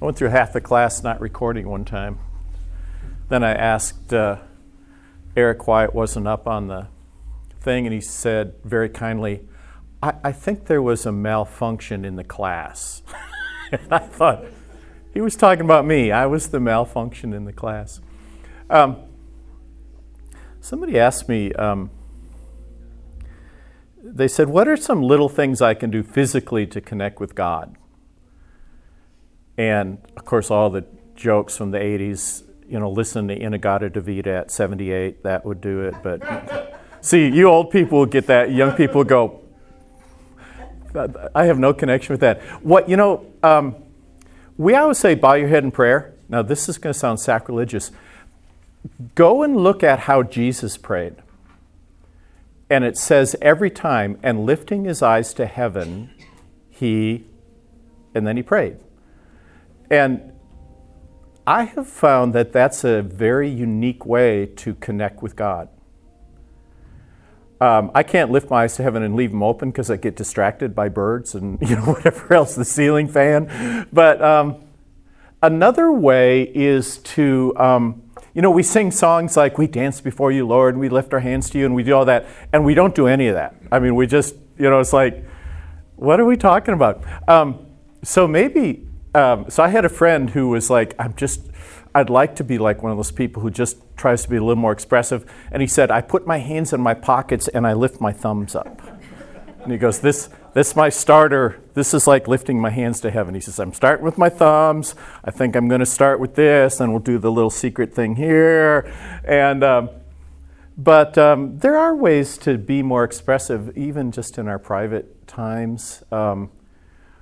I went through half the class not recording one time. Then I asked uh, Eric why it wasn't up on the thing, and he said very kindly, I, I think there was a malfunction in the class. and I thought, he was talking about me. I was the malfunction in the class. Um, somebody asked me, um, they said, What are some little things I can do physically to connect with God? And of course, all the jokes from the 80s, you know, listen to In-A-Gadda-Da-Vida at 78, that would do it. But see, you old people get that, young people go, I have no connection with that. What, you know, um, we always say, bow your head in prayer. Now, this is going to sound sacrilegious. Go and look at how Jesus prayed. And it says every time, and lifting his eyes to heaven, he, and then he prayed. And I have found that that's a very unique way to connect with God. Um, I can't lift my eyes to heaven and leave them open because I get distracted by birds and you know whatever else, the ceiling fan. But um, another way is to, um, you know, we sing songs like "We dance before you, Lord," and we lift our hands to you, and we do all that, and we don't do any of that. I mean, we just, you know, it's like, what are we talking about? Um, so maybe um, so I had a friend who was like, I'm just, I'd like to be like one of those people who just tries to be a little more expressive. And he said, I put my hands in my pockets and I lift my thumbs up. And he goes, this, this is my starter. This is like lifting my hands to heaven. He says, I'm starting with my thumbs. I think I'm going to start with this, and we'll do the little secret thing here. And, um, but um, there are ways to be more expressive, even just in our private times, um,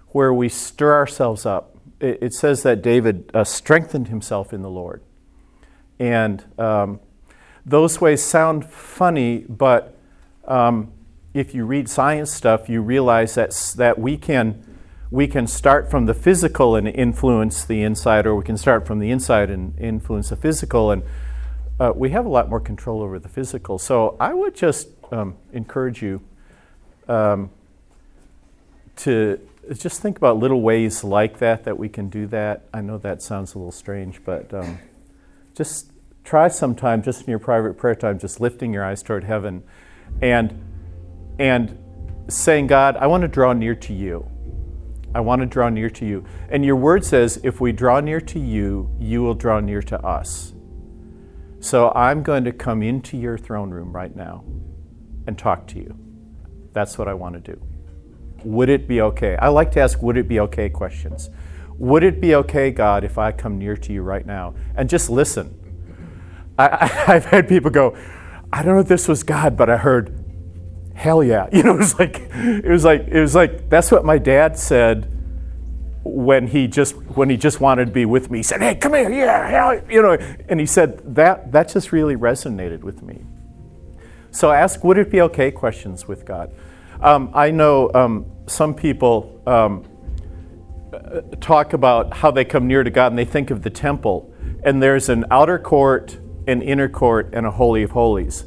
where we stir ourselves up it, says that David uh, strengthened himself in the Lord. And um, those ways sound funny, but um, if you read science stuff, you realize that, that we, can, we can start from the physical and influence the inside, or we can start from the inside and influence the physical. And uh, we have a lot more control over the physical. So I would just um, encourage you um, to just think about little ways like that that we can do that. I know that sounds a little strange, but um, just try sometime, just in your private prayer time, just lifting your eyes toward heaven, and and saying, God, I want to draw near to you. I want to draw near to you. And your word says, if we draw near to you, you will draw near to us. So I'm going to come into your throne room right now and talk to you. That's what I want to do. Would it be okay? I like to ask, would it be okay questions. Would it be okay, God, if I come near to you right now and just listen? I, have had people go, I don't know if this was God, but I heard, hell yeah. You know, it was like, it was like, it was like, that's what my dad said when he just when he just wanted to be with me. He said, "Hey, come here, yeah, hell, you know." And he said that that just really resonated with me. So ask, would it be okay? Questions with God. Um, I know um, some people um, talk about how they come near to God and they think of the temple, and there's an outer court, an inner court, and a holy of holies.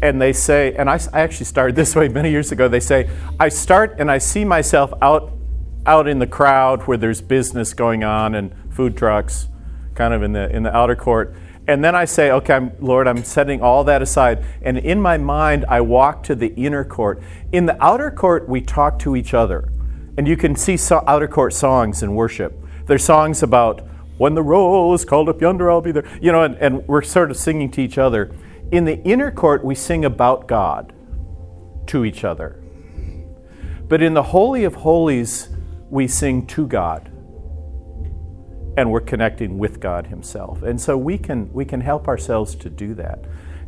And they say, and I, I actually started this way many years ago. They say, I start and I see myself out, out in the crowd where there's business going on and food trucks, kind of in the in the outer court. And then I say, okay, I'm, Lord, I'm setting all that aside. And in my mind, I walk to the inner court. In the outer court, we talk to each other. And you can see so outer court songs in worship. There's songs about, when the roll is called up yonder, I'll be there. You know, and, and we're sort of singing to each other. In the inner court, we sing about God to each other. But in the Holy of Holies, we sing to God and we're connecting with God Himself. And so we can we can help ourselves to do that.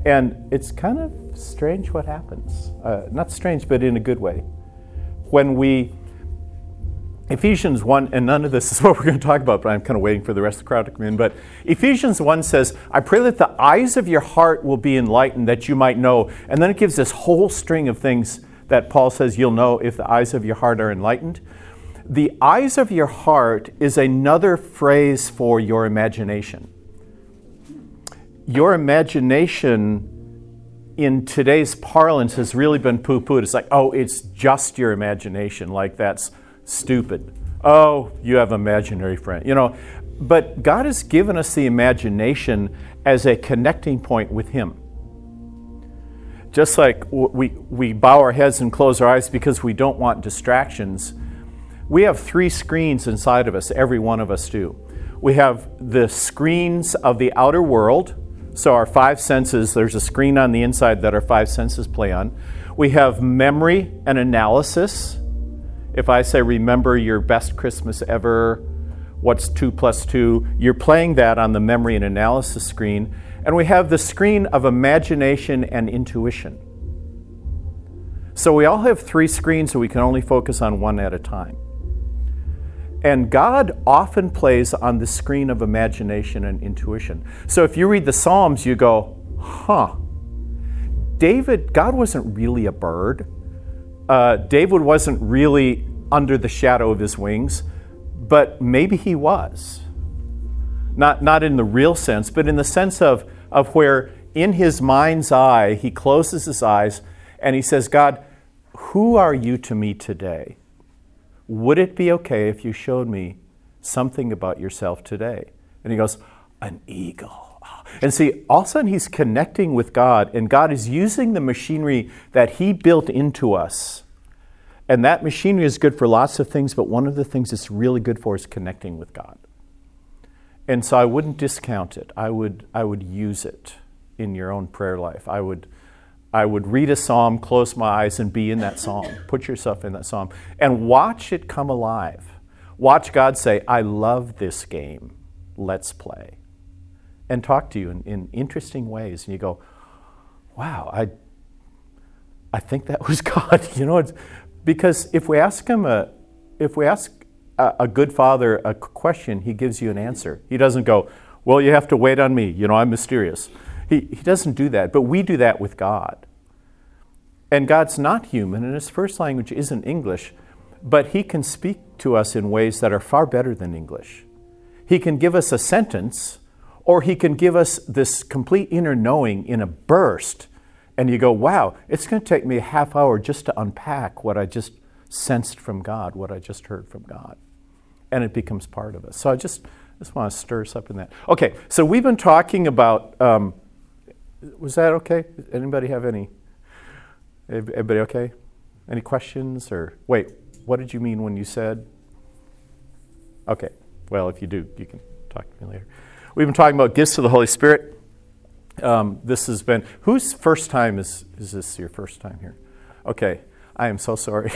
And it's kind of strange what happens. Uh, not strange, but in a good way. When we Ephesians 1, and none of this is what we're going to talk about, but I'm kind of waiting for the rest of the crowd to come in. But Ephesians 1 says, I pray that the eyes of your heart will be enlightened, that you might know. And then it gives this whole string of things that Paul says you'll know if the eyes of your heart are enlightened the eyes of your heart is another phrase for your imagination. Your imagination in today's parlance has really been poo pooed. It's like, oh, it's just your imagination. Like, that's stupid. Oh, you have imaginary friend. You know, but God has given us the imagination as a connecting point with Him. Just like we, we bow our heads and close our eyes because we don't want distractions, we have three screens inside of us, every one of us do. We have the screens of the outer world, so our five senses, there's a screen on the inside that our five senses play on. We have memory and analysis. If I say, remember your best Christmas ever, what's two plus two, you're playing that on the memory and analysis screen. And we have the screen of imagination and intuition. So we all have three screens, so we can only focus on one at a time. And God often plays on the screen of imagination and intuition. So if you read the Psalms, you go, huh, David, God wasn't really a bird. Uh, David wasn't really under the shadow of his wings, but maybe he was. Not, not in the real sense, but in the sense of, of where in his mind's eye, he closes his eyes and he says, God, who are you to me today? Would it be okay if you showed me something about yourself today? And he goes, An eagle. And see, all of a sudden he's connecting with God, and God is using the machinery that he built into us. And that machinery is good for lots of things, but one of the things it's really good for is connecting with God. And so I wouldn't discount it. I would, I would use it in your own prayer life. I would I would read a psalm, close my eyes, and be in that psalm. Put yourself in that psalm and watch it come alive. Watch God say, I love this game. Let's play. And talk to you in, in interesting ways. And you go, wow, I, I think that was God. you know, because if we ask him a, if we ask a, a good father a question, he gives you an answer. He doesn't go, well, you have to wait on me. You know, I'm mysterious. He, he doesn't do that, but we do that with God. And God's not human, and his first language isn't English, but he can speak to us in ways that are far better than English. He can give us a sentence, or he can give us this complete inner knowing in a burst, and you go, wow, it's going to take me a half hour just to unpack what I just sensed from God, what I just heard from God. And it becomes part of us. So I just, just want to stir us up in that. Okay, so we've been talking about. Um, was that okay? Anybody have any? Everybody okay? Any questions or wait? What did you mean when you said? Okay. Well, if you do, you can talk to me later. We've been talking about gifts of the Holy Spirit. Um, this has been whose first time is is this your first time here? Okay. I am so sorry.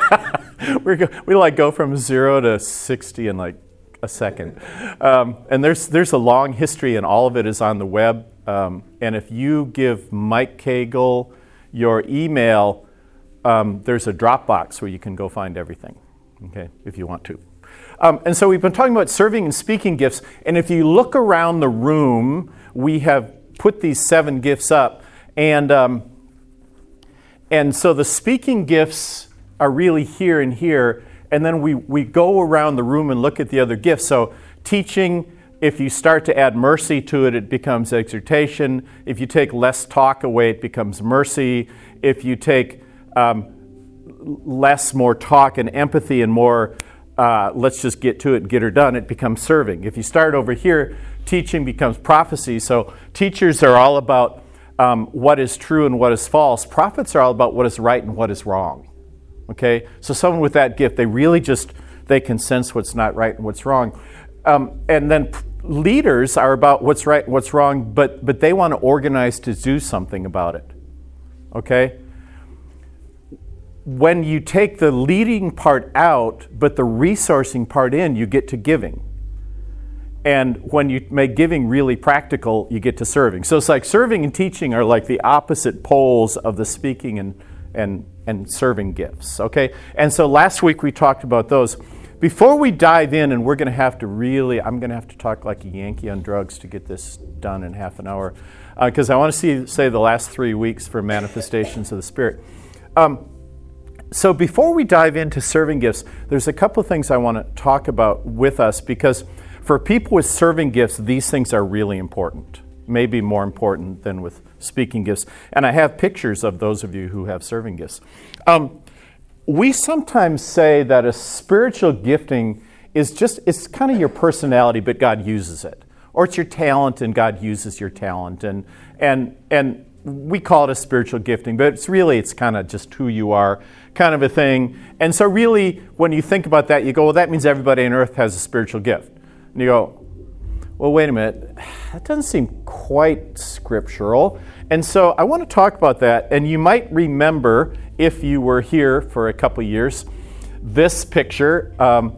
we go, we like go from zero to sixty in like a second, um, and there's there's a long history, and all of it is on the web. Um, and if you give Mike Cagle your email, um, there's a Dropbox where you can go find everything, okay, if you want to. Um, and so we've been talking about serving and speaking gifts. And if you look around the room, we have put these seven gifts up. And, um, and so the speaking gifts are really here and here. And then we, we go around the room and look at the other gifts. So teaching, if you start to add mercy to it, it becomes exhortation. If you take less talk away, it becomes mercy. If you take um, less, more talk and empathy and more, uh, let's just get to it and get her done, it becomes serving. If you start over here, teaching becomes prophecy. So teachers are all about um, what is true and what is false. Prophets are all about what is right and what is wrong. Okay? So someone with that gift, they really just, they can sense what's not right and what's wrong. Um, and then leaders are about what's right what's wrong, but, but they want to organize to do something about it. Okay? When you take the leading part out, but the resourcing part in, you get to giving. And when you make giving really practical, you get to serving. So it's like serving and teaching are like the opposite poles of the speaking and, and, and serving gifts. Okay? And so last week we talked about those. Before we dive in, and we're going to have to really, I'm going to have to talk like a Yankee on drugs to get this done in half an hour, because uh, I want to see, say the last three weeks for manifestations of the Spirit. Um, so before we dive into serving gifts, there's a couple of things I want to talk about with us, because for people with serving gifts, these things are really important, maybe more important than with speaking gifts. And I have pictures of those of you who have serving gifts. Um, we sometimes say that a spiritual gifting is just, it's kind of your personality, but God uses it. Or it's your talent and God uses your talent. And, and, and we call it a spiritual gifting, but it's really, it's kind of just who you are, kind of a thing. And so, really, when you think about that, you go, well, that means everybody on earth has a spiritual gift. And you go, well, wait a minute, that doesn't seem quite scriptural. And so I want to talk about that. And you might remember, if you were here for a couple years, this picture um,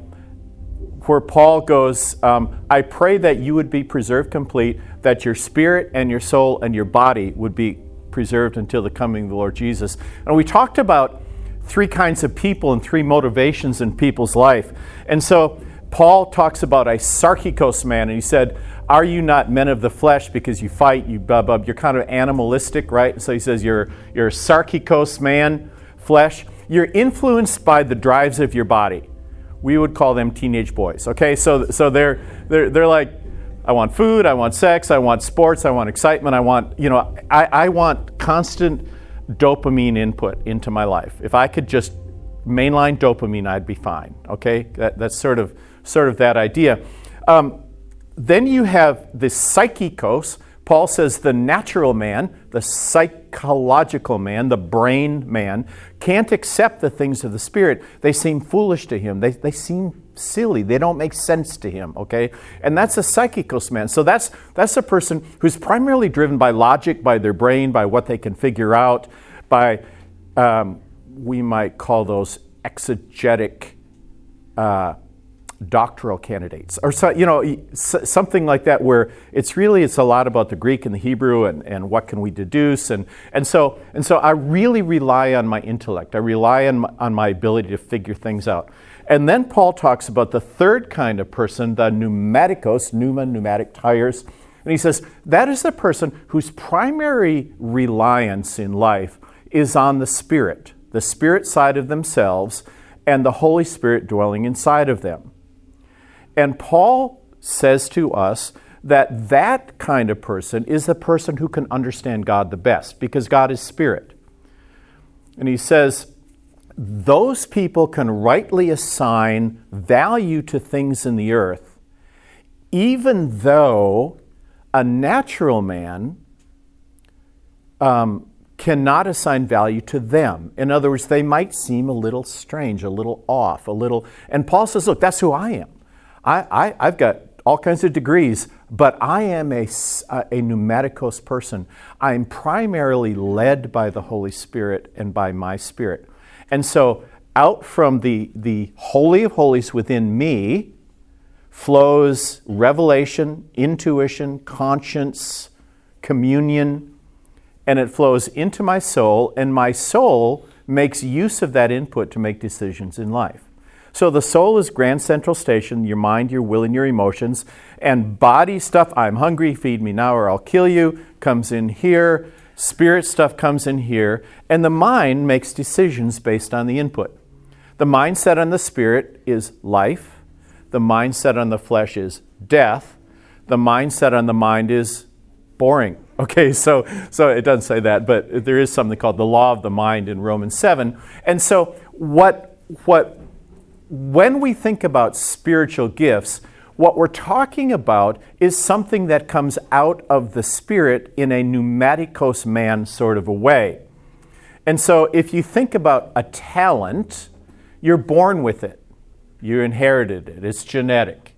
where Paul goes, um, I pray that you would be preserved complete, that your spirit and your soul and your body would be preserved until the coming of the Lord Jesus. And we talked about three kinds of people and three motivations in people's life. And so Paul talks about a sarkikos man, and he said, Are you not men of the flesh because you fight, you bub bub, you're kind of animalistic, right? So he says, You're, you're sarkikos man, flesh. You're influenced by the drives of your body. We would call them teenage boys, okay? So, so they're, they're, they're like, I want food, I want sex, I want sports, I want excitement, I want, you know, I, I want constant dopamine input into my life. If I could just mainline dopamine, I'd be fine, okay? That, that's sort of sort of that idea. Um, then you have the psychikos. Paul says the natural man, the psychological man, the brain man, can't accept the things of the Spirit. They seem foolish to him. They, they seem silly. They don't make sense to him, okay? And that's a psychikos man. So that's, that's a person who's primarily driven by logic, by their brain, by what they can figure out, by, um, we might call those exegetic uh, doctoral candidates or so, you know something like that where it's really it's a lot about the greek and the hebrew and, and what can we deduce. And, and so and so i really rely on my intellect. I rely on my, on my ability to figure things out. And then paul talks about the third kind of person the pneumatikos pneuma pneumatic tires. And he says that is the person whose primary reliance in life is on the spirit the spirit side of themselves and the holy spirit dwelling inside of them and Paul says to us that that kind of person is the person who can understand God the best because God is spirit. And he says, those people can rightly assign value to things in the earth, even though a natural man um, cannot assign value to them. In other words, they might seem a little strange, a little off, a little. And Paul says, look, that's who I am. I, I, have got all kinds of degrees, but I am a, uh, a pneumatikos person. I'm primarily led by the Holy Spirit and by my spirit. And so, out from the, the Holy of Holies within me flows revelation, intuition, conscience, communion, and it flows into my soul, and my soul makes use of that input to make decisions in life. So the soul is grand central station, your mind, your will, and your emotions. And body stuff, I'm hungry, feed me now or I'll kill you, comes in here. Spirit stuff comes in here. And the mind makes decisions based on the input. The mindset on the spirit is life. The mindset on the flesh is death. The mindset on the mind is boring. Okay, so so it doesn't say that, but there is something called the law of the mind in Romans 7. And so what what when we think about spiritual gifts, what we're talking about is something that comes out of the Spirit in a pneumatikos man sort of a way. And so if you think about a talent, you're born with it, you inherited it, it's genetic.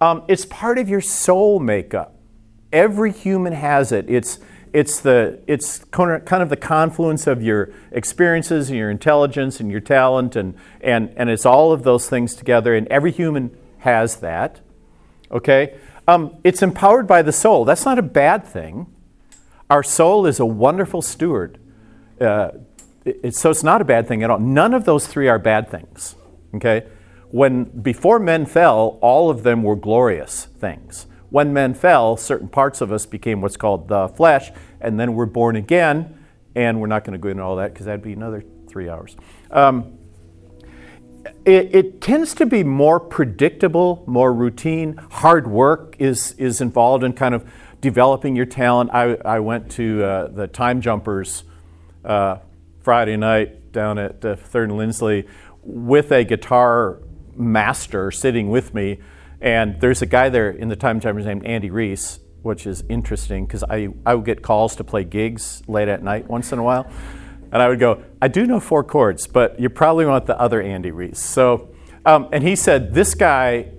Um, it's part of your soul makeup. Every human has it. It's it's the it's kind of the confluence of your experiences and your intelligence and your talent and and and it's all of those things together and every human has that okay? Um, it's empowered by the soul. That's not a bad thing. Our soul is a wonderful steward. Uh, it, so it's not a bad thing at all. None of those three are bad things okay? When before men fell all of them were glorious things. When men fell, certain parts of us became what's called the flesh, and then we're born again. And we're not going to go into all that because that'd be another three hours. Um, it, it, tends to be more predictable, more routine. Hard work is, is involved in kind of developing your talent. I, I went to uh, the Time Jumpers uh, Friday night down at uh, Third and Lindsley with a guitar master sitting with me, and there's a guy there in the time Jumpers named Andy Reiss, which is interesting because I, I would get calls to play gigs late at night once in a while. And I would go, I do know four chords, but you probably want the other Andy Reiss. So, um, and he said, this guy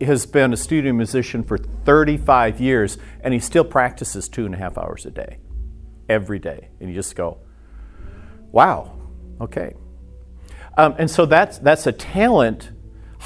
has been a studio musician for 35 years, and he still practices two and a half hours a day, every day. And you just go, wow, okay. Um, and so that's, that's a talent.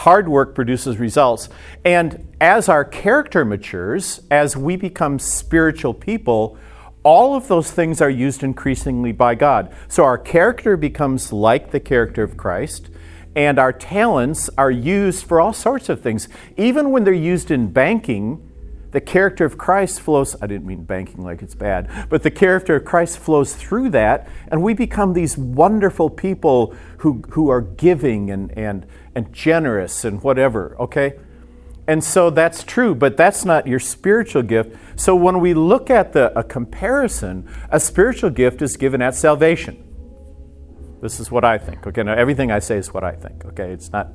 Hard work produces results. And as our character matures, as we become spiritual people, all of those things are used increasingly by God. So our character becomes like the character of Christ and our talents are used for all sorts of things. Even when they're used in banking, the character of Christ flows, I didn't mean banking like it's bad, but the character of Christ flows through that, and we become these wonderful people who, who are giving and, and, and generous and whatever, okay? And so that's true, but that's not your spiritual gift. So when we look at the, a comparison, a spiritual gift is given at salvation. This is what I think. Okay, now everything I say is what I think. Okay, it's not.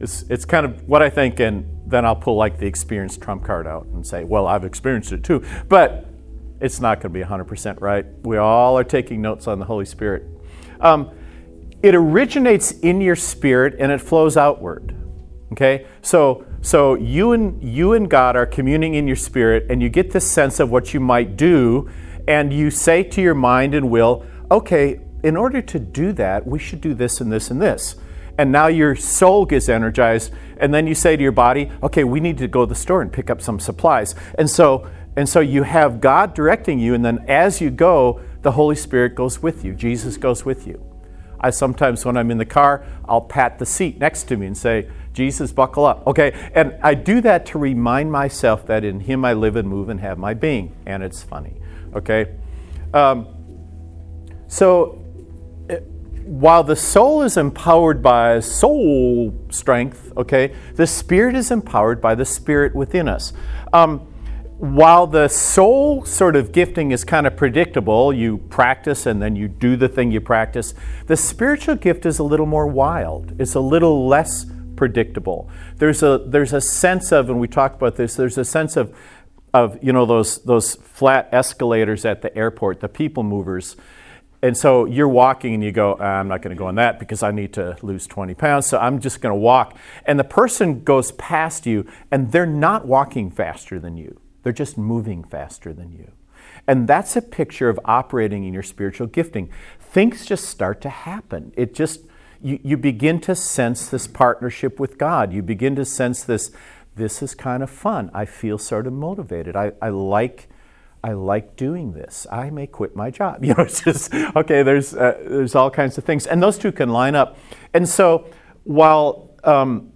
It's it's kind of what I think, and then I'll pull like the experienced trump card out and say, well, I've experienced it too. But it's not going to be 100% right. We all are taking notes on the Holy Spirit. Um, it originates in your spirit and it flows outward. Okay, so so you and you and God are communing in your spirit, and you get this sense of what you might do, and you say to your mind and will, okay, in order to do that, we should do this and this and this. And now your soul gets energized, and then you say to your body, okay, we need to go to the store and pick up some supplies. And so, and so you have God directing you, and then as you go, the Holy Spirit goes with you. Jesus goes with you. I sometimes, when I'm in the car, I'll pat the seat next to me and say, Jesus, buckle up. Okay, and I do that to remind myself that in Him I live and move and have my being. And it's funny. Okay? Um, so while the soul is empowered by soul strength, okay, the spirit is empowered by the spirit within us. Um, while the soul sort of gifting is kind of predictable, you practice and then you do the thing you practice, the spiritual gift is a little more wild. It's a little less predictable. There's a there's a sense of, and we talked about this. There's a sense of of you know those those flat escalators at the airport, the people movers and so you're walking and you go, ah, I'm not going to go on that because I need to lose 20 pounds, so I'm just going to walk. And the person goes past you and they're not walking faster than you, they're just moving faster than you. And that's a picture of operating in your spiritual gifting. Things just start to happen. It just, you, you begin to sense this partnership with God. You begin to sense this, this is kind of fun. I feel sort of motivated. I, I like I like doing this. I may quit my job. You know, it's just okay. There's uh, there's all kinds of things, and those two can line up. And so while um,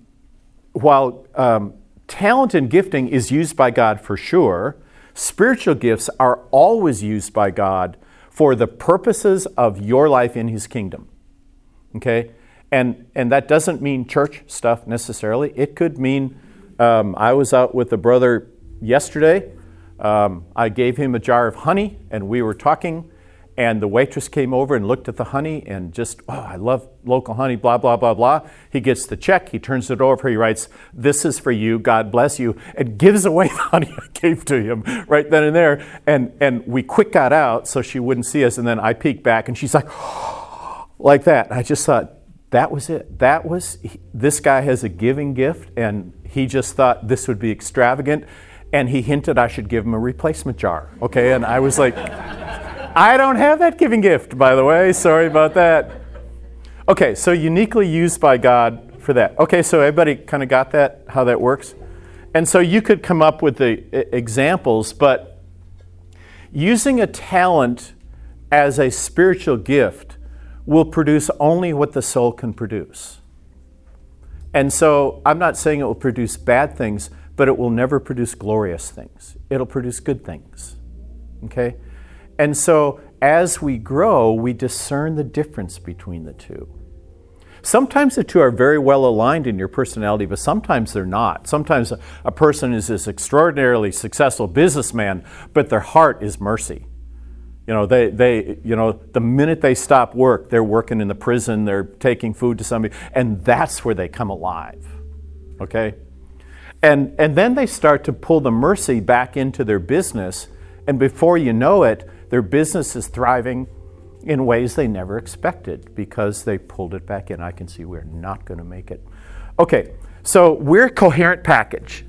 while um, talent and gifting is used by God for sure, spiritual gifts are always used by God for the purposes of your life in His kingdom. Okay, and and that doesn't mean church stuff necessarily. It could mean um, I was out with a brother yesterday um, I gave him a jar of honey, and we were talking, and the waitress came over and looked at the honey and just, oh, I love local honey, blah, blah, blah, blah. He gets the check, he turns it over, he writes, This is for you, God bless you, and gives away the honey I gave to him right then and there. And, and we quick got out so she wouldn't see us, and then I peeked back, and she's like, like that. I just thought, that was it. That was, this guy has a giving gift, and he just thought this would be extravagant and he hinted I should give him a replacement jar. Okay, and I was like, I don't have that giving gift, by the way. Sorry about that. Okay, so uniquely used by God for that. Okay, so everybody kind of got that, how that works? And so you could come up with the examples, but using a talent as a spiritual gift will produce only what the soul can produce. And so I'm not saying it will produce bad things, but it will never produce glorious things. It'll produce good things. Okay? And so as we grow, we discern the difference between the two. Sometimes the two are very well aligned in your personality, but sometimes they're not. Sometimes a, person is this extraordinarily successful businessman, but their heart is mercy. You know, they, they, you know, the minute they stop work, they're working in the prison, they're taking food to somebody, and that's where they come alive. Okay? And, and then they start to pull the mercy back into their business, and before you know it, their business is thriving in ways they never expected because they pulled it back in. I can see we're not going to make it. Okay, so we're a coherent package.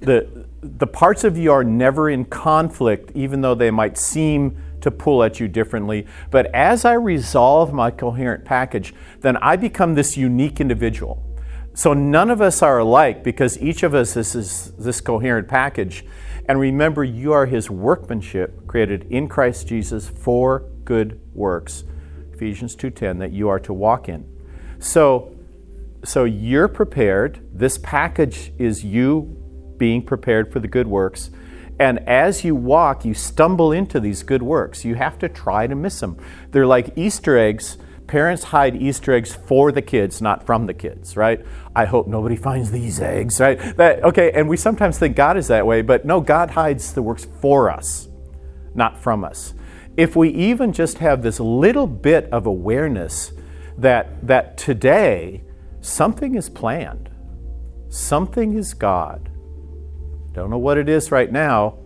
The, the parts of you are never in conflict, even though they might seem to pull at you differently. But as I resolve my coherent package, then I become this unique individual. So none of us are alike because each of us is, is this coherent package. And remember, you are his workmanship created in Christ Jesus for good works. Ephesians 2:10 that you are to walk in. So so you're prepared. This package is you being prepared for the good works. And as you walk, you stumble into these good works. You have to try to miss them. They're like Easter eggs. Parents hide Easter eggs for the kids, not from the kids, right? I hope nobody finds these eggs, right? That, okay, and we sometimes think God is that way, but no, God hides the works for us, not from us. If we even just have this little bit of awareness that, that today something is planned, something is God, don't know what it is right now,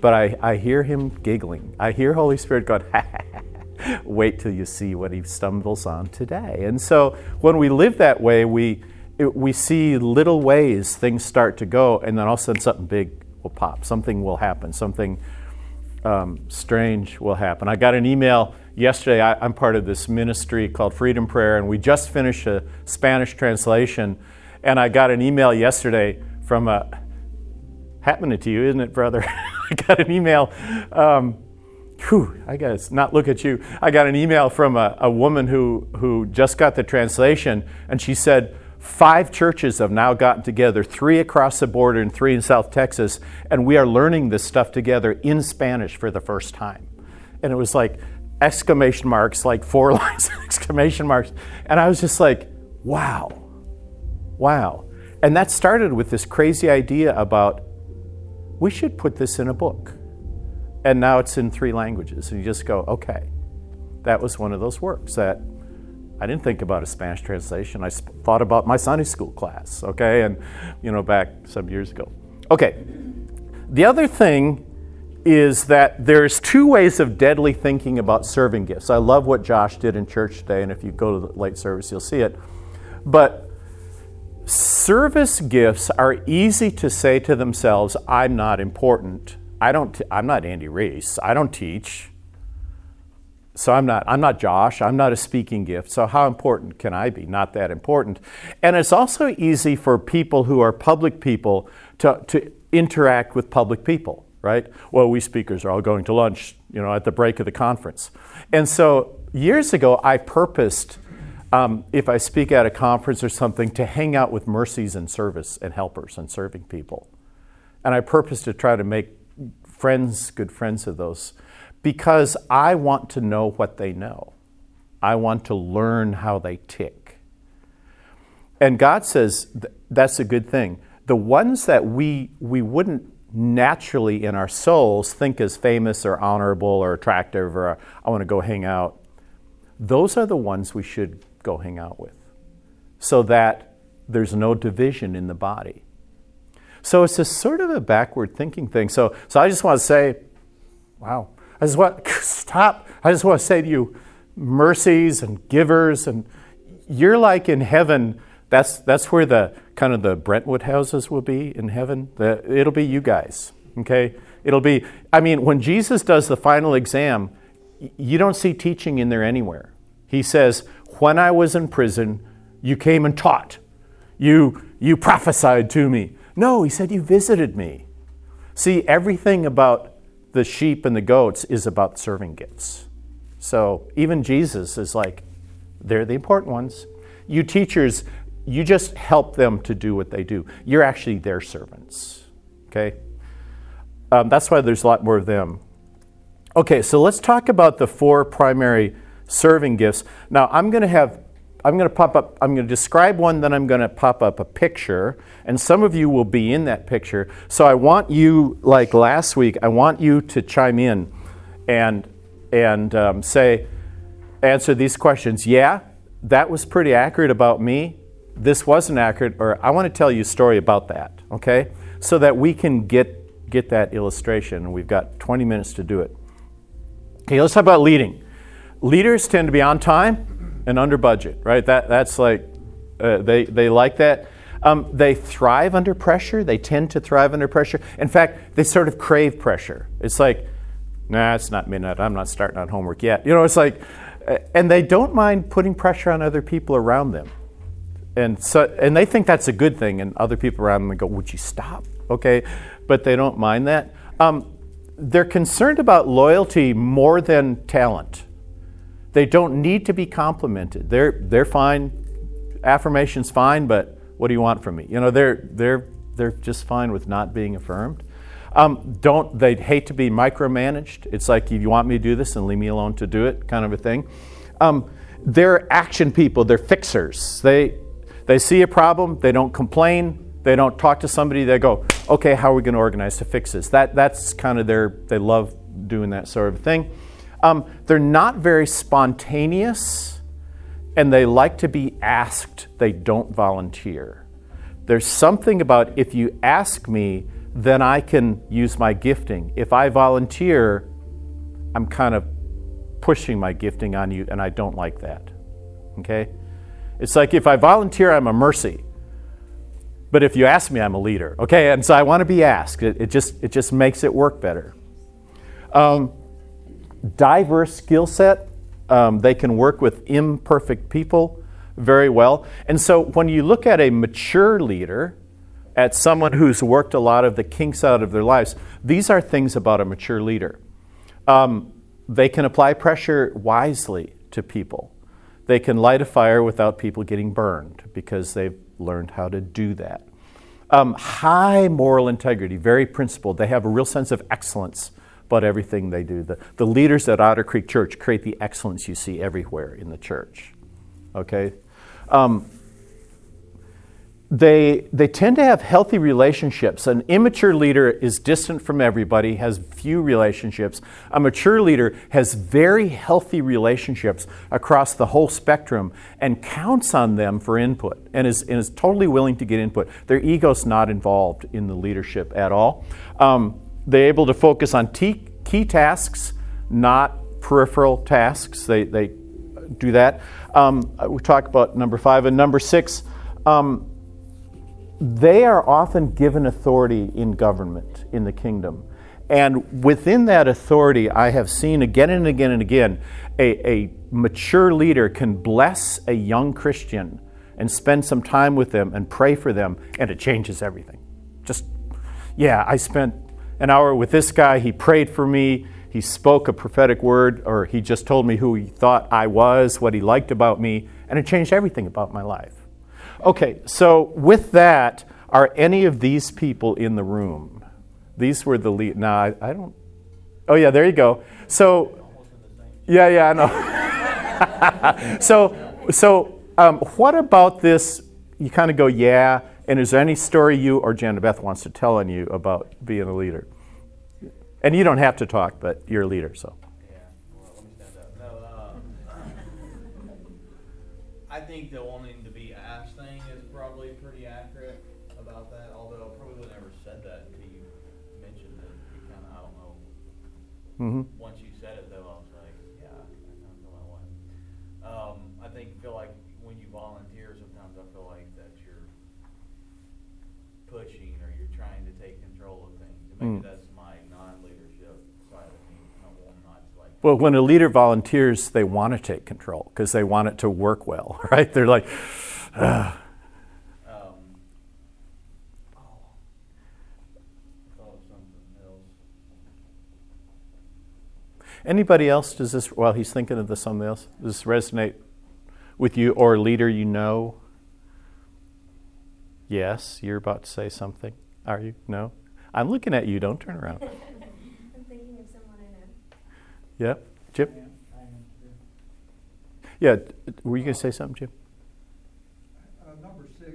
but I, I hear him giggling. I hear Holy Spirit going, wait till you see what he stumbles on today. And so when we live that way, we, it, we see little ways things start to go, and then all of a sudden something big will pop, something will happen, something um, strange will happen. I got an email yesterday. I, I'm part of this ministry called Freedom Prayer, and we just finished a Spanish translation. And I got an email yesterday from a happening to you, isn't it, brother? I got an email. Um, whew, I guess not look at you. I got an email from a, a woman who, who just got the translation, and she said, Five churches have now gotten together, three across the border and three in South Texas, and we are learning this stuff together in Spanish for the first time. And it was like exclamation marks, like four lines of exclamation marks. And I was just like, wow, wow. And that started with this crazy idea about we should put this in a book. And now it's in three languages. And you just go, okay, that was one of those works that I didn't think about a Spanish translation. I thought about my Sunday school class, okay, and you know, back some years ago. Okay, the other thing is that there's two ways of deadly thinking about serving gifts. I love what Josh did in church today, and if you go to the late service, you'll see it. But Service gifts are easy to say to themselves, I'm not important. I don't t- I'm not Andy Reese. I don't teach. So I'm not I'm not Josh. I'm not a speaking gift. So how important can I be? Not that important. And it's also easy for people who are public people to, to interact with public people, right? Well, we speakers are all going to lunch, you know, at the break of the conference. And so years ago I purposed um, if I speak at a conference or something, to hang out with mercies and service and helpers and serving people. And I purpose to try to make friends, good friends of those, because I want to know what they know. I want to learn how they tick. And God says th- that's a good thing. The ones that we, we wouldn't naturally in our souls think as famous or honorable or attractive or I want to go hang out, those are the ones we should go hang out with so that there's no division in the body. So it's a sort of a backward thinking thing. So, so I just want to say, wow, I just want stop. I just want to say to you, mercies and givers, and you're like in heaven. That's that's where the kind of the Brentwood houses will be in heaven. The, it'll be you guys. Okay, it'll be. I mean, when Jesus does the final exam, you don't see teaching in there anywhere. He says, when I was in prison, you came and taught. You, you prophesied to me. No, he said, You visited me. See, everything about the sheep and the goats is about serving gifts. So even Jesus is like, they're the important ones. You teachers, you just help them to do what they do. You're actually their servants. Okay? Um, that's why there's a lot more of them. Okay, so let's talk about the four primary serving gifts. Now, I'm going to have I'm going to pop up, I'm going to describe one, then I'm going to pop up a picture, and some of you will be in that picture. So I want you, like last week, I want you to chime in. and and um, say, answer these questions. Yeah, that was pretty accurate about me. This wasn't accurate, or I want to tell you a story about that. Okay, so that we can get get that illustration. We've got 20 minutes to do it. Okay, let's talk about leading. Leaders tend to be on time and under budget, right? That that's like uh, they they like that. Um, they thrive under pressure. They tend to thrive under pressure. In fact, they sort of crave pressure. It's like, nah, it's not midnight. I'm not starting on homework yet. You know, it's like, uh, and they don't mind putting pressure on other people around them. And so, and they think that's a good thing. And other people around them go, "Would you stop?" Okay, but they don't mind that. Um, they're concerned about loyalty more than talent. They don't need to be complimented. They're they're fine. Affirmation's fine, but what do you want from me? You know, they're, they're, they're just fine with not being affirmed. Um, don't they hate to be micromanaged? It's like you want me to do this and leave me alone to do it, kind of a thing. Um, they're action people. They're fixers. They they see a problem. They don't complain. They don't talk to somebody. They go, okay, how are we going to organize to fix this? That that's kind of their. They love doing that sort of thing. Um, they're not very spontaneous and they like to be asked, they don't volunteer. There's something about if you ask me, then I can use my gifting. If I volunteer, I'm kind of pushing my gifting on you, and I don't like that. Okay? It's like if I volunteer, I'm a mercy. But if you ask me, I'm a leader. Okay? And so I want to be asked. It, it just, it just makes it work better. Um, diverse skill set um, they can work with imperfect people very well. And so when you look at a mature leader, at someone who's worked a lot of the kinks out of their lives, these are things about a mature leader. Um, they can apply pressure wisely to people. They can light a fire without people getting burned because they've learned how to do that. Um, high moral integrity, very principled. They have a real sense of excellence but everything they do. The, the leaders at Otter Creek Church create the excellence you see everywhere in the church. Okay? Um, they, they tend to have healthy relationships. An immature leader is distant from everybody, has few relationships. A mature leader has very healthy relationships across the whole spectrum and counts on them for input and is, and is totally willing to get input. Their ego's not involved in the leadership at all. Um, they're able to focus on key, key tasks, not peripheral tasks. They, they do that. Um, we talk about number five. And number six, um, they are often given authority in government, in the kingdom. And within that authority, I have seen again and again and again a, a mature leader can bless a young Christian and spend some time with them and pray for them, and it changes everything. Just, yeah, I spent an hour with this guy. He prayed for me. He spoke a prophetic word, or he just told me who he thought I was, what he liked about me, and it changed everything about my life. Okay, so with that, are any of these people in the room? These were the lead. No, I, I don't. Oh, yeah, there you go. So, yeah, yeah, I know. so, so um, what about this? You kind of go, yeah, and is there any story you or Janet Beth wants to tell on you about being a leader? And you don't have to talk, but you're a leader, so. Yeah, well, let me stand up. No, uh, I think the wanting to be asked thing is probably pretty accurate about that, although I probably would never said that until you mentioned it. You kind of, I don't know. Mm-hmm. Once you said it though, I was like, yeah, I kind of feel that way. Um, I think, feel like when you volunteer, sometimes I feel like pushing or you're trying to take control of things. And maybe Mm. that's my non-leadership side of me. I will not like. Well, when a leader volunteers, they want to take control because they want it to work well, right? They're like. Um, oh, thought of something else. anybody else? Does this, while he's thinking of the something else, does this resonate with you or a leader you know? Yes, you're about to say something. Are you? No? I'm looking at you. Don't turn around. I'm thinking of someone I know. Yep. Jim? Yeah, were you going to say something, Jim? Uh, number six,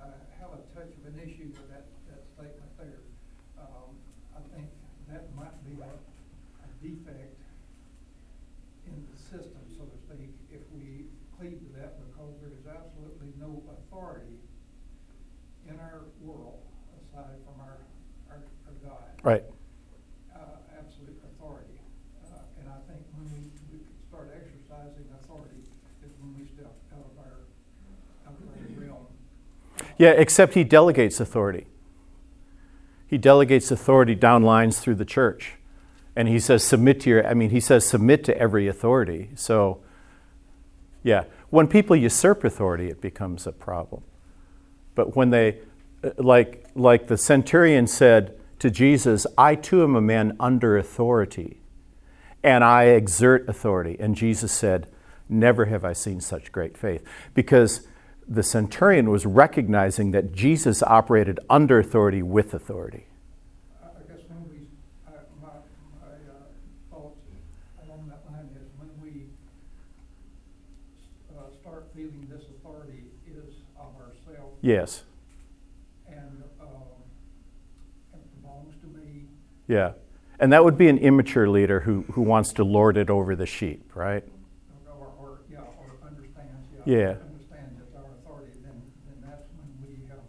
I have a touch of an issue with that, that statement there. Um, I think that might be a, a defect world, aside from our, our, our God. Right. Uh, absolute authority. Uh, and I think when we, we start authority is when we step out of our, out of our realm. Yeah, except he delegates authority. He delegates authority down lines through the church. And he says, submit to your, I mean, he says, submit to every authority. So, yeah, when people usurp authority, it becomes a problem. But when they, uh, like, like the centurion said to Jesus, I too am a man under authority, and I exert authority. And Jesus said, Never have I seen such great faith. Because the centurion was recognizing that Jesus operated under authority with authority. I guess when we, I, my, my, uh, thoughts along that line is when we, uh, start feeling this authority is of ourselves Yes. and, um, it belongs to me. Yeah. And that would be an immature leader who, who wants to lord it over the sheep, right? Or, or, yeah, or understands, yeah. Yeah. Understands it's our authority, then, then that's when we have,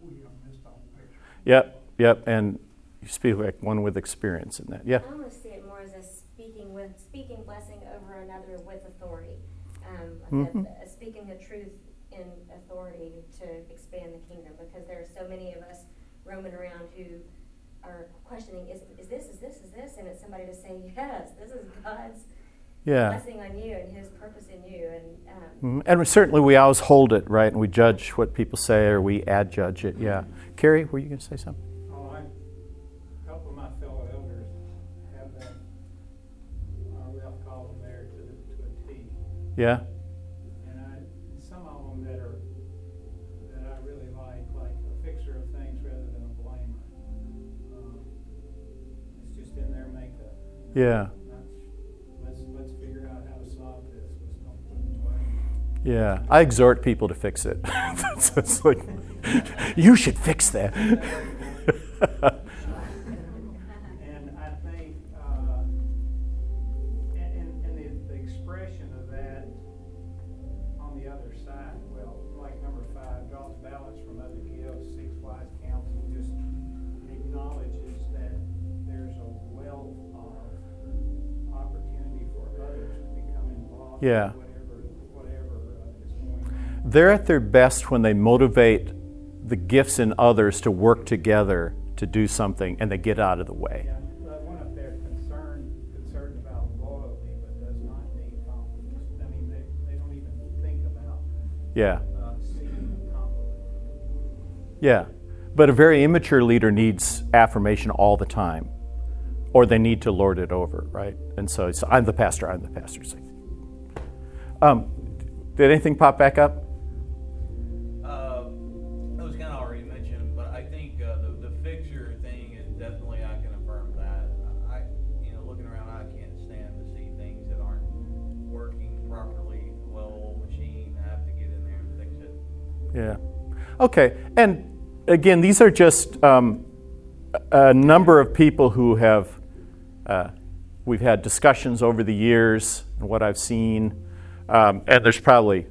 we have missed the whole picture. Yep, yep. And you speak like one with experience in that. Yeah. I almost see it more as a speaking with speaking blessing over another with authority, um, like Mhm. a, a speaking the truth in authority to expand the kingdom. Because there are so many of us roaming around who are questioning: Is, is this? Is this? Is this? And it's somebody to say, "Yes, this is God's Yeah. blessing on you and His purpose in you." And um, Mhm. And certainly we always hold it, right? And we judge what people say or we adjudge it. Yeah. Carrie, were you going to say something? Oh, I, a couple of my fellow elders have that, uh, left column there to the, to a T. Yeah. Yeah. Let's, let's figure out how to solve this, let's don't put blame. Yeah. I exhort people to fix it. it's like, you should fix that. Yeah. whatever, whatever is going on. They're at their best when they motivate the gifts in others to work together to do something and they get out of the way. Yeah, but one up there concerned, concerned about loyalty, but does not need compliments. I mean, they, they don't even think about, Yeah. Uh, a. Yeah. But a very immature leader needs affirmation all the time, or they need to lord it over, right? And so it's, I'm the pastor, I'm the pastor. Um, did anything pop back up? Uh, it was kind of already mentioned, but I think uh, the the fixture thing is definitely I can affirm that. I, you know, looking around, I can't stand to see things that aren't working properly. Well, machine, I have to get in there and fix it. Yeah. Okay. And again, these are just um, a a number of people who have, uh, we've had discussions over the years and what I've seen. Um, and there's probably,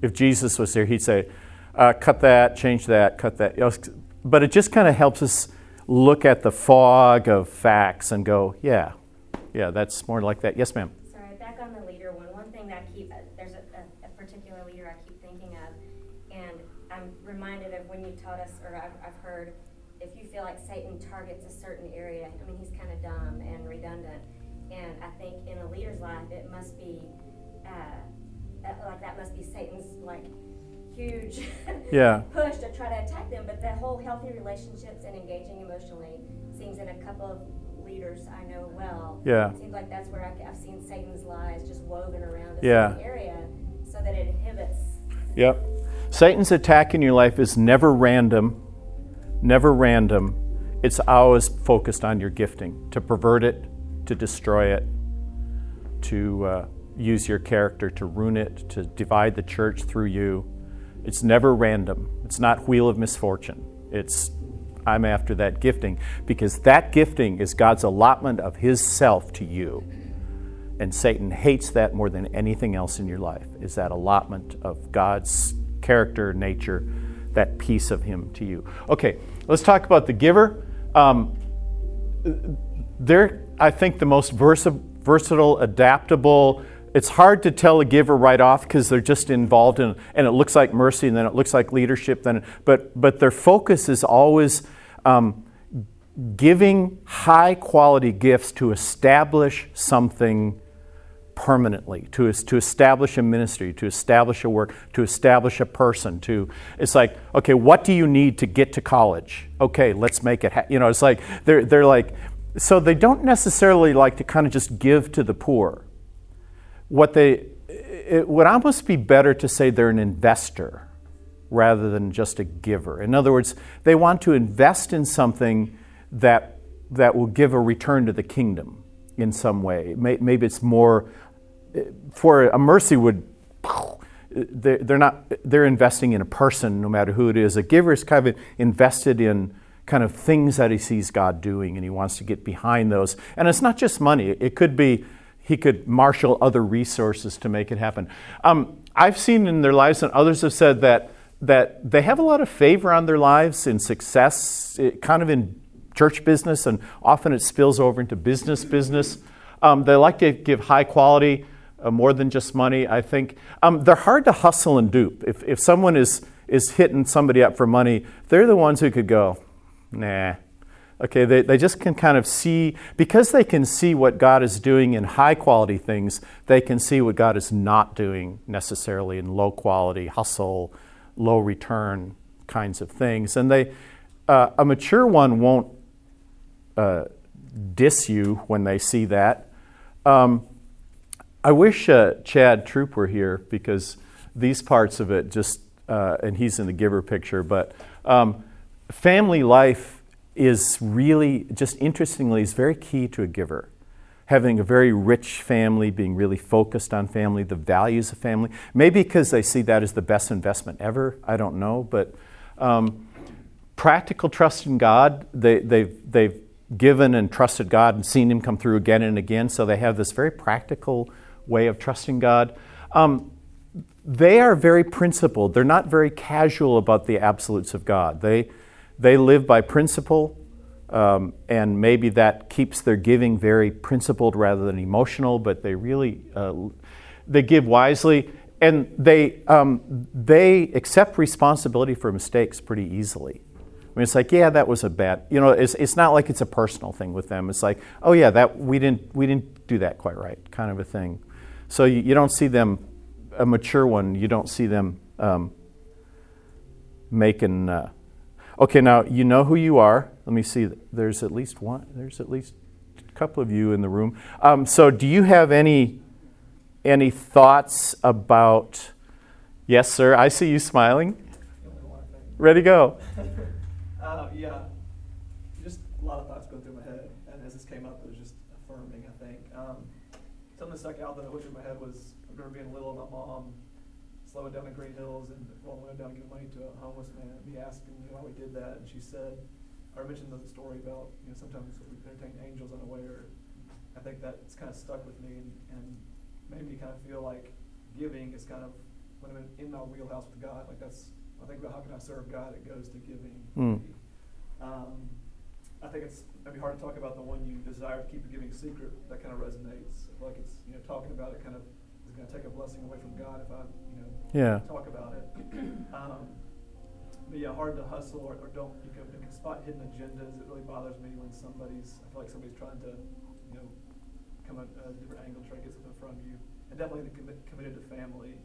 if Jesus was here, he'd say, uh, cut that, change that, cut that. But it just kind of helps us look at the fog of facts and go, yeah, yeah, that's more like that. Yes, ma'am. Huge Yeah. push to try to attack them. But the whole healthy relationships and engaging emotionally seems in a couple of leaders I know well. Yeah. It Seems like that's where I, have seen Satan's lies just woven around Yeah. area so that it inhibits. Yep. Satan's attack in your life is never random, never random. It's always focused on your gifting to pervert it, to destroy it, to uh, use your character to ruin it, to divide the church through you. It's never random. It's not wheel of misfortune. It's I'm after that gifting because that gifting is God's allotment of His self to you. And Satan hates that more than anything else in your life, is that allotment of God's character, nature that piece of Him to you. Okay, let's talk about the giver. Um, they're, I think, the most versa- versatile, adaptable. It's hard to tell a giver right off because they're just involved in, and it looks like mercy, and then it looks like leadership. Then, but but their focus is always um, giving high quality gifts to establish something permanently to, to establish a ministry to establish a work to establish a person to it's like okay what do you need to get to college okay let's make it ha-. you know it's like they're, they're like so they don't necessarily like to kind of just give to the poor what they it would almost be better to say they're an investor rather than just a giver. In other words they want to invest in something that that will give a return to the kingdom in some way. Maybe it's more for a mercy would they're not they're investing in a person no matter who it is. A giver is kind of invested in kind of things that he sees god doing and he wants to get behind those. And it's not just money. It could be he could marshal other resources to make it happen um, i've seen in their lives and others have said that that they have a lot of favor on their lives in success kind of in church business and often it spills over into business business um, they like to give high quality uh, more than just money. I think um, they're hard to hustle and dupe. If, if someone is, is hitting somebody up for money, they're the ones who could go, nah. Okay, they, they just can kind of see, because they can see what God is doing in high quality things, they can see what God is not doing necessarily in low quality, hustle, low return kinds of things. And they, uh, a mature one won't uh, diss you when they see that. Um, I wish uh, Chad Troop were here because these parts of it just, uh, and he's in the giver picture, but um, family life is really, just interestingly, is very key to a giver. Having a very rich family, being really focused on family, the values of family. Maybe because they see that as the best investment ever, I don't know, but um, practical trust in God, they, they've, they've given and trusted God and seen Him come through again and again, so they have this very practical way of trusting God. Um, they are very principled. They're not very casual about the absolutes of God. They, they live by principle, um, and maybe that keeps their giving very principled rather than emotional. But they really uh, they give wisely, and they um, they accept responsibility for mistakes pretty easily. I mean, it's like, yeah, that was a bad. You know, it's, it's not like it's a personal thing with them. It's like, oh yeah, that we didn't we didn't do that quite right, kind of a thing. So you, you don't see them, a mature one, you don't see them um, making. Uh, okay, now you know who you are. Let me see. There's at least one. There's at least a couple of you in the room. Um, so do you have any any thoughts about? Yes, sir. I see you smiling. Ready, go. uh, yeah, just a lot of thoughts going through my head, and as this came up, it was just affirming. I think um, something that stuck out that I went through my head was I remember being little, my mom slowing down in Green Hills and rolling window down giving money to a homeless man. And me asking me why we did that, and she said, I mentioned the story about you know sometimes we entertain angels unaware. I think that's kind of stuck with me and, and made me kind of feel like giving is kind of when I'm in, in my wheelhouse with God. Like that's I think about how can I serve God, it goes to giving. Mm. Um, I think it's maybe hard to talk about the one you desire to keep your giving secret. That kind of resonates. Like it's you know talking about it kind of going to take a blessing away from God if I you know yeah. talk about it. Um, but yeah, hard to hustle or, or don't you can, you can spot hidden agendas. It really bothers me when somebody's I feel like somebody's trying to you know come at a different angle, try to get something from you. And definitely the commit, committed to family.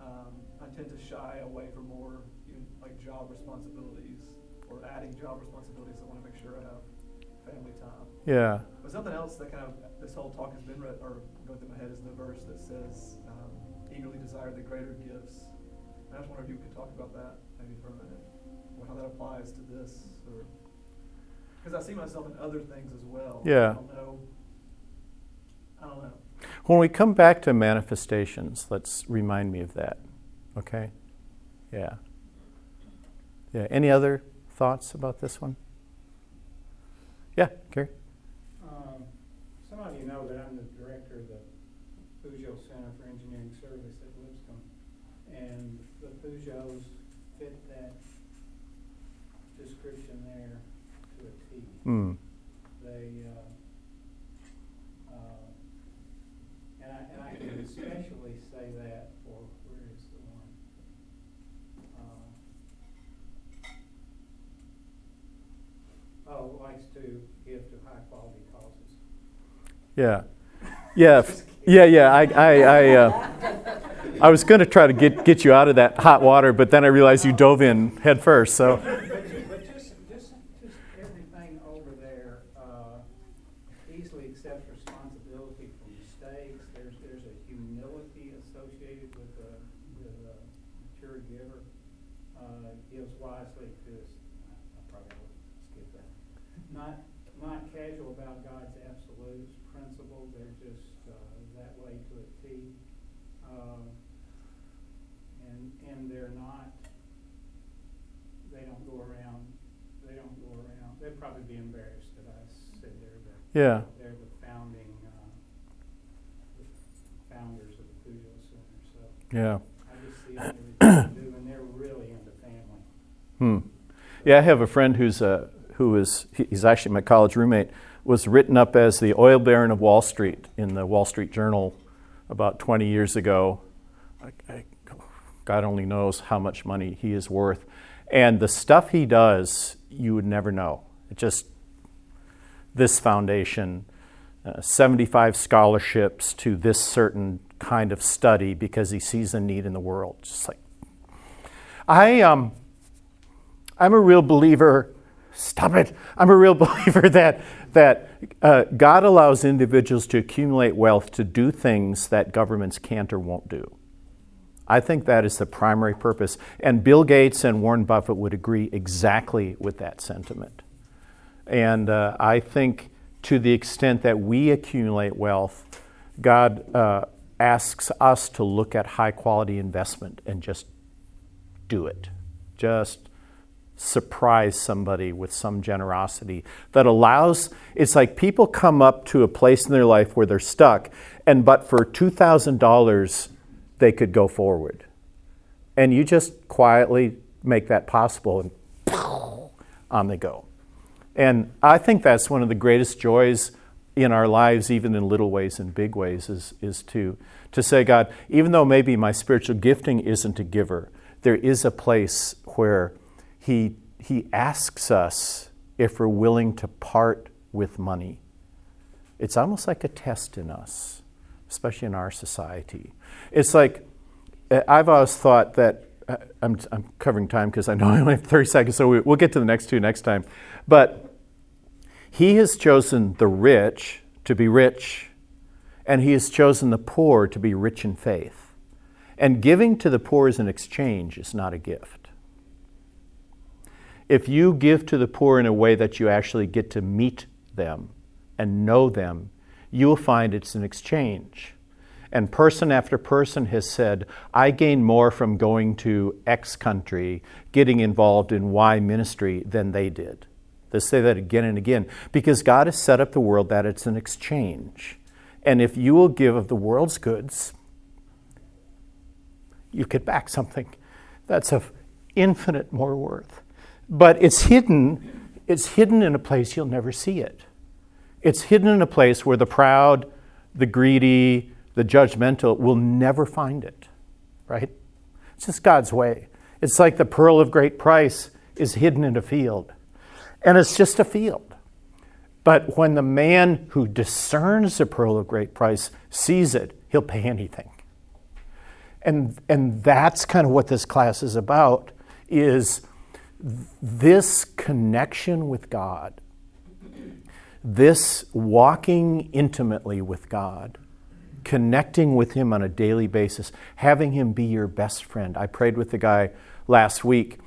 Um, I tend to shy away from more even like job responsibilities or adding job responsibilities. I want to make sure I have family time. Yeah. But something else that kind of this whole talk has been read or going through my head is the verse that says, um, "Eagerly desire the greater gifts." And I just wonder if you could talk about that maybe for a minute, or how that applies to this, or because I see myself in other things as well. Yeah. I don't know. I don't know. When we come back to manifestations, let's remind me of that. Okay? Yeah. Yeah. Any other thoughts about this one? Yeah, Gary. Um, some of you know that I'm the director of the Peugeot Center for Engineering Service at Lipscomb, and the Peugeots fit that description there to a T. Mm. To give to high-quality causes. Yeah. Yeah. Yeah, yeah. I, I, I, uh, I was going to try to get, get you out of that hot water, but then I realized you dove in head first. So, But, ju- but just, just, just everything over there, uh, easily accepts responsibility for mistakes. There's, there's a humility associated with a, with a mature giver. Uh, gives wisely to his, I probably will skip that. Not, not casual about God's absolutes, principles, they're just, uh, that way to a T. Um, and, and they're not, they don't go around, they don't go around, they'd probably be embarrassed that I said they're the, yeah. they're the founding, uh, founders of the Peugeot Center, so Yeah. I just see everything they do, and they're really into family. Hmm. Yeah, I have a friend who's a, who is, he- he's actually my college roommate, was written up as the oil baron of Wall Street in the Wall Street Journal about 20 years ago. I, I, God only knows how much money he is worth. And the stuff he does, you would never know. It just, this foundation, uh, 75 scholarships to this certain kind of study because he sees a need in the world. Just like, I, um, I'm a real believer. Stop it. I'm a real believer that that uh, God allows individuals to accumulate wealth to do things that governments can't or won't do. I think that is the primary purpose, and Bill Gates and Warren Buffett would agree exactly with that sentiment. And uh, I think to the extent that we accumulate wealth, God uh, asks us to look at high quality investment and just do it. Just surprise somebody with some generosity that allows it's like people come up to a place in their life where they're stuck and but for $2000 they could go forward and you just quietly make that possible and on they go and i think that's one of the greatest joys in our lives even in little ways and big ways is, is to, to say god even though maybe my spiritual gifting isn't a giver there is a place where he, he asks us if we're willing to part with money. It's almost like a test in us, especially in our society. It's like, uh, I've always thought that, uh, I'm, I'm covering time because I know I only have 30 seconds, so we, we'll get to the next two next time. But he has chosen the rich to be rich, and he has chosen the poor to be rich in faith. And giving to the poor as an exchange is not a gift. If you give to the poor in a way that you actually get to meet them and know them, you will find it's an exchange. And person after person has said, I gain more from going to X country, getting involved in Y ministry than they did. They say that again and again because God has set up the world that it's an exchange. And if you will give of the world's goods, you get back something that's of infinite more worth. But it's hidden, it's hidden in a place you'll never see it. It's hidden in a place where the proud, the greedy, the judgmental will never find it. Right? It's just God's way. It's like the pearl of great price is hidden in a field. And it's just a field. But when the man who discerns the pearl of great price sees it, he'll pay anything and and that's kind of what this class is about is this connection with God this walking intimately with God connecting with him on a daily basis having him be your best friend i prayed with the guy last week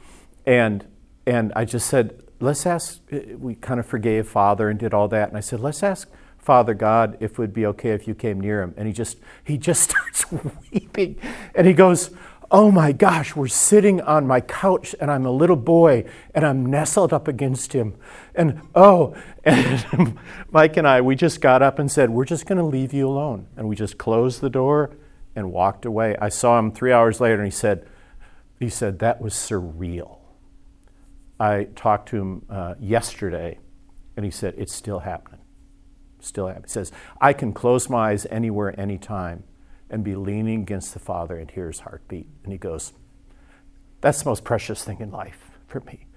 and and i just said let's ask uh, we kind of forgave father and did all that and i said let's ask Father God, if it would be okay if you came near him. And he just he just starts weeping. And he goes, Oh my gosh, we're sitting on my couch and I'm a little boy and I'm nestled up against him. And oh, and Mike and I, we just got up and said, We're just going to leave you alone. And we just closed the door and walked away. I saw him three hours later and he said, he said, That was surreal. I talked to him uh, yesterday, and he said, It's still happening. Still happening. He says, I can close my eyes anywhere, anytime, and be leaning against the Father and hear his heartbeat. And he goes, That's the most precious thing in life for me.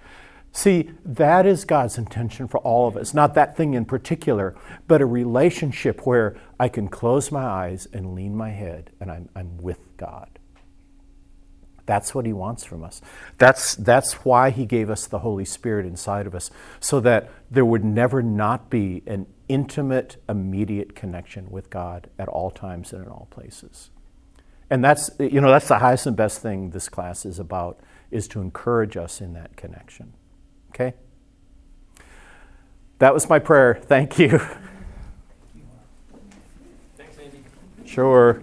See, that is God's intention for all of us. Not that thing in particular, but a relationship where I can close my eyes and lean my head and I'm, I'm with God. That's what He wants from us. That's, that's why He gave us the Holy Spirit inside of us, so that there would never not be an intimate, immediate connection with God at all times and in all places. And that's, you know, that's the highest and best thing this class is about, is to encourage us in that connection. Okay? That was my prayer. Thank you. Thanks, Andy. Sure.